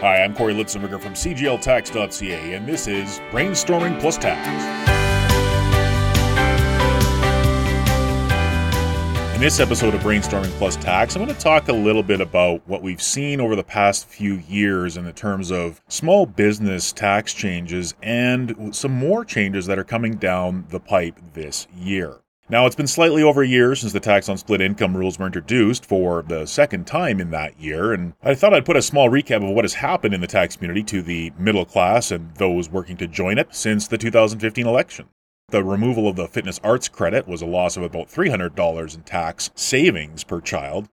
Hi, I'm Corey Litzenberger from CGLTax.ca, and this is Brainstorming Plus Tax. In this episode of Brainstorming Plus Tax, I'm going to talk a little bit about what we've seen over the past few years in the terms of small business tax changes and some more changes that are coming down the pipe this year. Now, it's been slightly over a year since the tax on split income rules were introduced for the second time in that year, and I thought I'd put a small recap of what has happened in the tax community to the middle class and those working to join it since the 2015 election. The removal of the fitness arts credit was a loss of about $300 in tax savings per child.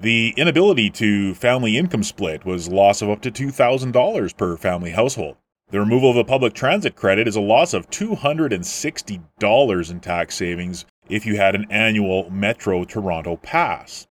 The inability to family income split was loss of up to $2,000 per family household. The removal of the public transit credit is a loss of $260 in tax savings if you had an annual Metro Toronto pass.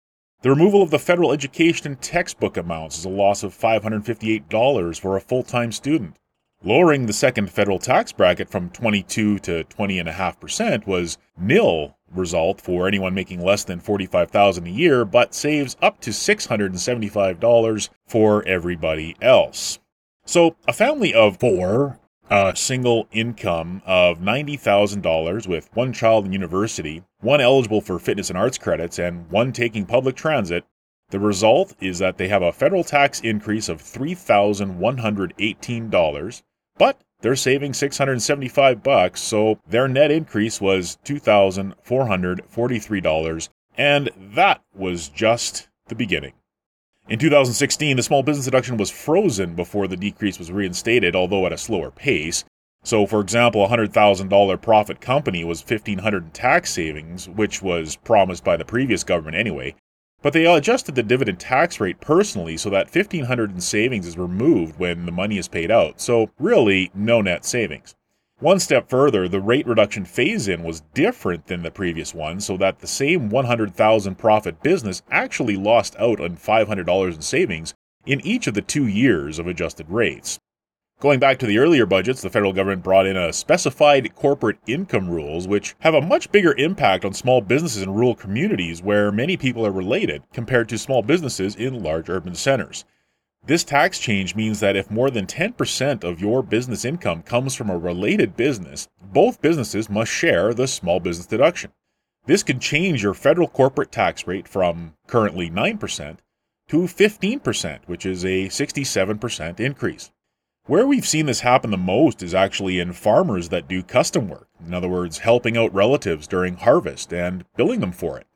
The removal of the federal education and textbook amounts is a loss of $558 for a full time student. Lowering the second federal tax bracket from 22 to 20.5% was nil result for anyone making less than 45,000 a year but saves up to $675 for everybody else. So, a family of 4 a single income of $90,000 with one child in university, one eligible for fitness and arts credits, and one taking public transit, the result is that they have a federal tax increase of $3,118, but they're saving 675 bucks, so their net increase was $2,443, and that was just the beginning. In 2016, the small business deduction was frozen before the decrease was reinstated, although at a slower pace. So, for example, a $100,000 profit company was 1,500 in tax savings, which was promised by the previous government anyway. But they adjusted the dividend tax rate personally so that 1,500 in savings is removed when the money is paid out. So, really, no net savings. One step further, the rate reduction phase in was different than the previous one, so that the same 100,000 profit business actually lost out on $500 in savings in each of the two years of adjusted rates. Going back to the earlier budgets, the federal government brought in a specified corporate income rules, which have a much bigger impact on small businesses in rural communities where many people are related compared to small businesses in large urban centers. This tax change means that if more than 10% of your business income comes from a related business, both businesses must share the small business deduction. This could change your federal corporate tax rate from currently 9% to 15%, which is a 67% increase. Where we've seen this happen the most is actually in farmers that do custom work, in other words, helping out relatives during harvest and billing them for it.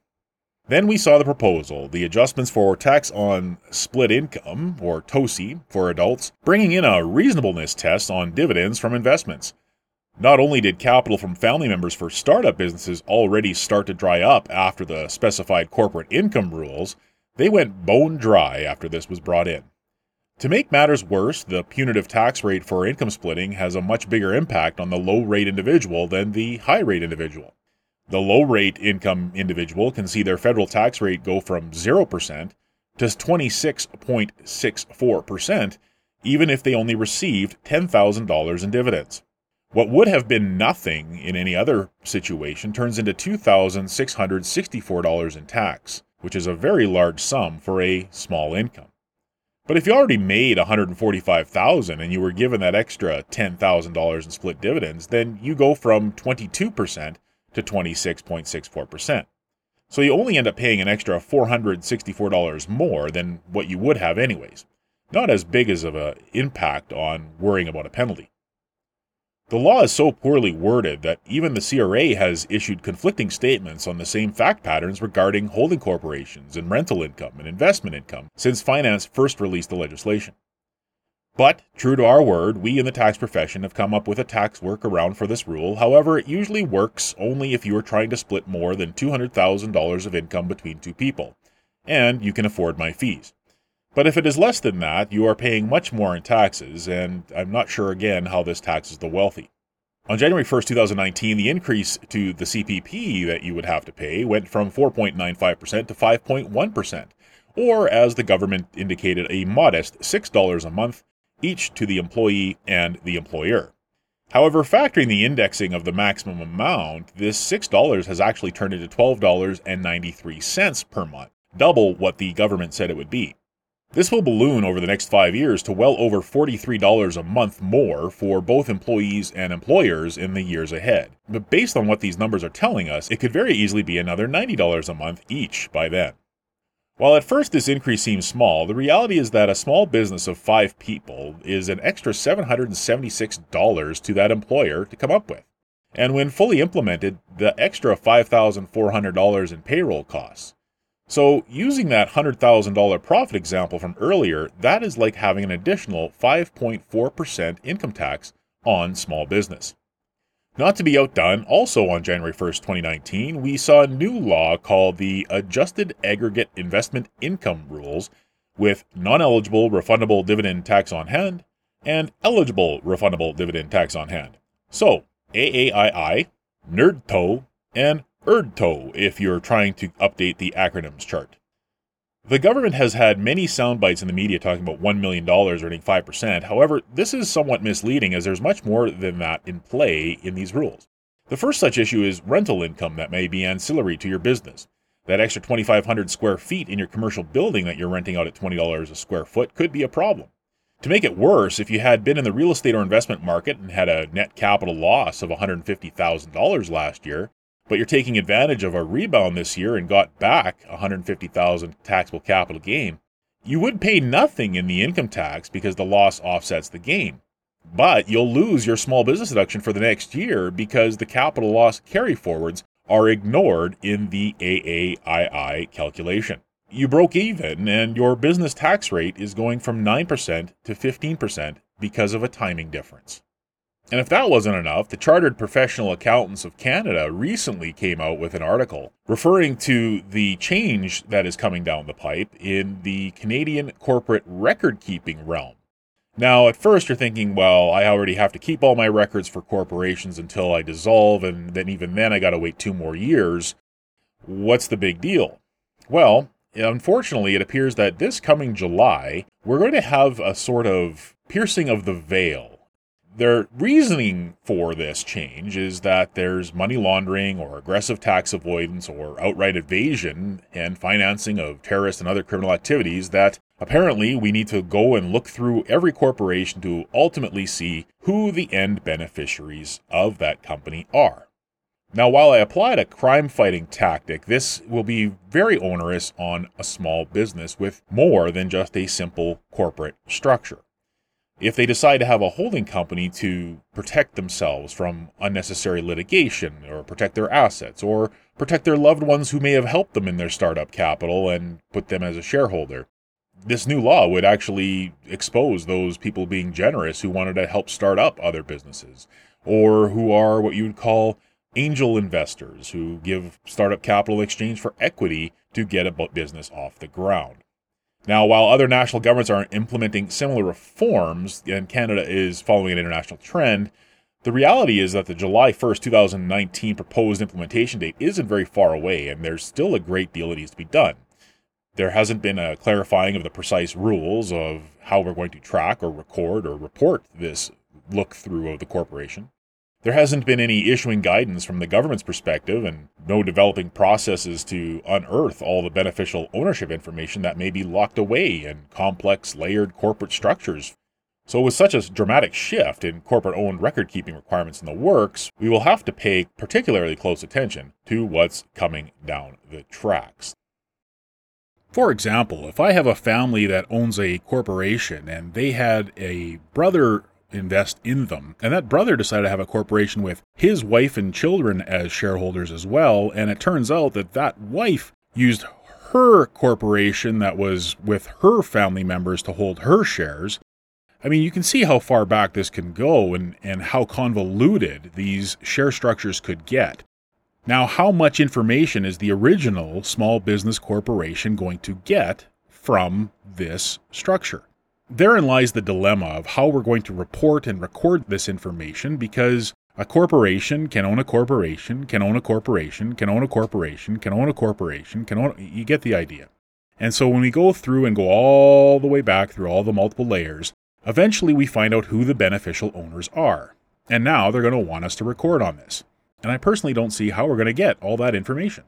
Then we saw the proposal, the adjustments for tax on split income, or TOSI, for adults, bringing in a reasonableness test on dividends from investments. Not only did capital from family members for startup businesses already start to dry up after the specified corporate income rules, they went bone dry after this was brought in. To make matters worse, the punitive tax rate for income splitting has a much bigger impact on the low rate individual than the high rate individual. The low rate income individual can see their federal tax rate go from 0% to 26.64%, even if they only received $10,000 in dividends. What would have been nothing in any other situation turns into $2,664 in tax, which is a very large sum for a small income. But if you already made $145,000 and you were given that extra $10,000 in split dividends, then you go from 22% to 26.64%. So you only end up paying an extra $464 more than what you would have anyways. Not as big as of an impact on worrying about a penalty. The law is so poorly worded that even the CRA has issued conflicting statements on the same fact patterns regarding holding corporations and rental income and investment income since finance first released the legislation. But, true to our word, we in the tax profession have come up with a tax workaround for this rule. However, it usually works only if you are trying to split more than $200,000 of income between two people, and you can afford my fees. But if it is less than that, you are paying much more in taxes, and I'm not sure again how this taxes the wealthy. On January 1st, 2019, the increase to the CPP that you would have to pay went from 4.95% to 5.1%, or as the government indicated, a modest $6 a month each to the employee and the employer. However, factoring the indexing of the maximum amount, this $6 has actually turned into $12.93 per month, double what the government said it would be. This will balloon over the next five years to well over $43 a month more for both employees and employers in the years ahead. But based on what these numbers are telling us, it could very easily be another $90 a month each by then. While at first this increase seems small, the reality is that a small business of five people is an extra $776 to that employer to come up with. And when fully implemented, the extra $5,400 in payroll costs. So, using that $100,000 profit example from earlier, that is like having an additional 5.4% income tax on small business. Not to be outdone, also on January 1st, 2019, we saw a new law called the Adjusted Aggregate Investment Income Rules with non eligible refundable dividend tax on hand and eligible refundable dividend tax on hand. So, AAII, NERDTO, and ERDTO if you're trying to update the acronyms chart. The government has had many sound bites in the media talking about $1 million earning 5%. However, this is somewhat misleading as there's much more than that in play in these rules. The first such issue is rental income that may be ancillary to your business. That extra 2,500 square feet in your commercial building that you're renting out at $20 a square foot could be a problem. To make it worse, if you had been in the real estate or investment market and had a net capital loss of $150,000 last year, but you're taking advantage of a rebound this year and got back 150,000 taxable capital gain, you would pay nothing in the income tax because the loss offsets the gain. But you'll lose your small business deduction for the next year because the capital loss carry forwards are ignored in the AAII calculation. You broke even and your business tax rate is going from 9% to 15% because of a timing difference. And if that wasn't enough, the Chartered Professional Accountants of Canada recently came out with an article referring to the change that is coming down the pipe in the Canadian corporate record keeping realm. Now, at first, you're thinking, well, I already have to keep all my records for corporations until I dissolve, and then even then I got to wait two more years. What's the big deal? Well, unfortunately, it appears that this coming July, we're going to have a sort of piercing of the veil their reasoning for this change is that there's money laundering or aggressive tax avoidance or outright evasion and financing of terrorist and other criminal activities that apparently we need to go and look through every corporation to ultimately see who the end beneficiaries of that company are. Now, while I applied a crime fighting tactic, this will be very onerous on a small business with more than just a simple corporate structure if they decide to have a holding company to protect themselves from unnecessary litigation or protect their assets or protect their loved ones who may have helped them in their startup capital and put them as a shareholder. This new law would actually expose those people being generous who wanted to help start up other businesses or who are what you would call angel investors who give startup capital in exchange for equity to get a business off the ground. Now, while other national governments are implementing similar reforms, and Canada is following an international trend, the reality is that the July 1st, 2019 proposed implementation date isn't very far away, and there's still a great deal that needs to be done. There hasn't been a clarifying of the precise rules of how we're going to track or record or report this look through of the corporation. There hasn't been any issuing guidance from the government's perspective and no developing processes to unearth all the beneficial ownership information that may be locked away in complex, layered corporate structures. So, with such a dramatic shift in corporate owned record keeping requirements in the works, we will have to pay particularly close attention to what's coming down the tracks. For example, if I have a family that owns a corporation and they had a brother invest in them. And that brother decided to have a corporation with his wife and children as shareholders as well. And it turns out that that wife used her corporation that was with her family members to hold her shares. I mean, you can see how far back this can go and, and how convoluted these share structures could get. Now, how much information is the original small business corporation going to get from this structure? Therein lies the dilemma of how we're going to report and record this information because a corporation can own a corporation, can own a corporation, can own a corporation, can own a corporation, can own. You get the idea. And so when we go through and go all the way back through all the multiple layers, eventually we find out who the beneficial owners are. And now they're going to want us to record on this. And I personally don't see how we're going to get all that information.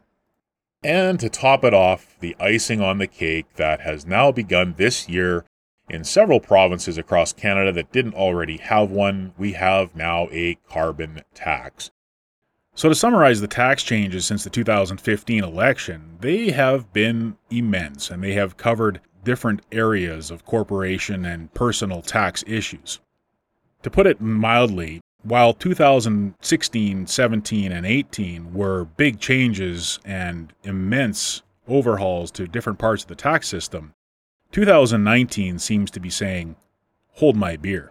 And to top it off, the icing on the cake that has now begun this year in several provinces across Canada that didn't already have one, we have now a carbon tax. So, to summarize the tax changes since the 2015 election, they have been immense and they have covered different areas of corporation and personal tax issues. To put it mildly, while 2016, 17, and 18 were big changes and immense overhauls to different parts of the tax system, 2019 seems to be saying, hold my beer.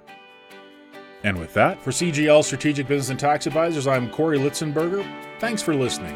And with that, for CGL Strategic Business and Tax Advisors, I'm Corey Litzenberger. Thanks for listening.